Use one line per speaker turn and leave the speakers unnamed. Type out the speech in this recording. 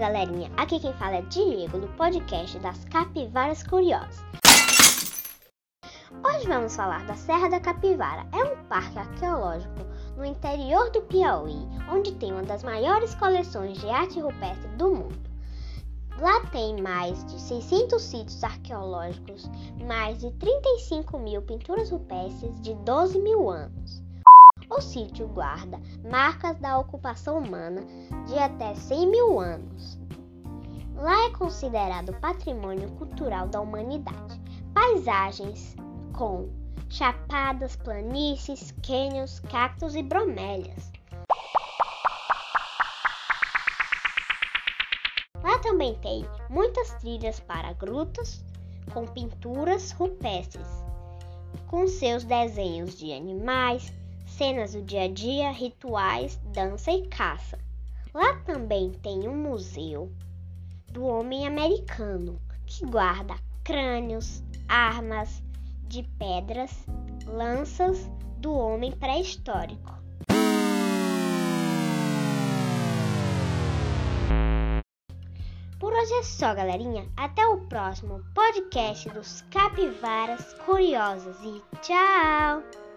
galerinha! Aqui quem fala é Diego do podcast das Capivaras Curiosas. Hoje vamos falar da Serra da Capivara. É um parque arqueológico no interior do Piauí, onde tem uma das maiores coleções de arte rupestre do mundo. Lá tem mais de 600 sítios arqueológicos, mais de 35 mil pinturas rupestres de 12 mil anos. O sítio guarda marcas da ocupação humana de até 100 mil anos. Lá é considerado patrimônio cultural da humanidade. Paisagens com chapadas, planícies, cânions, cactos e bromélias. Lá também tem muitas trilhas para grutas com pinturas rupestres, com seus desenhos de animais, cenas do dia a dia, rituais, dança e caça. Lá também tem um museu do homem americano que guarda crânios, armas de pedras, lanças do homem pré-histórico. Por hoje é só, galerinha. Até o próximo podcast dos Capivaras Curiosas e tchau!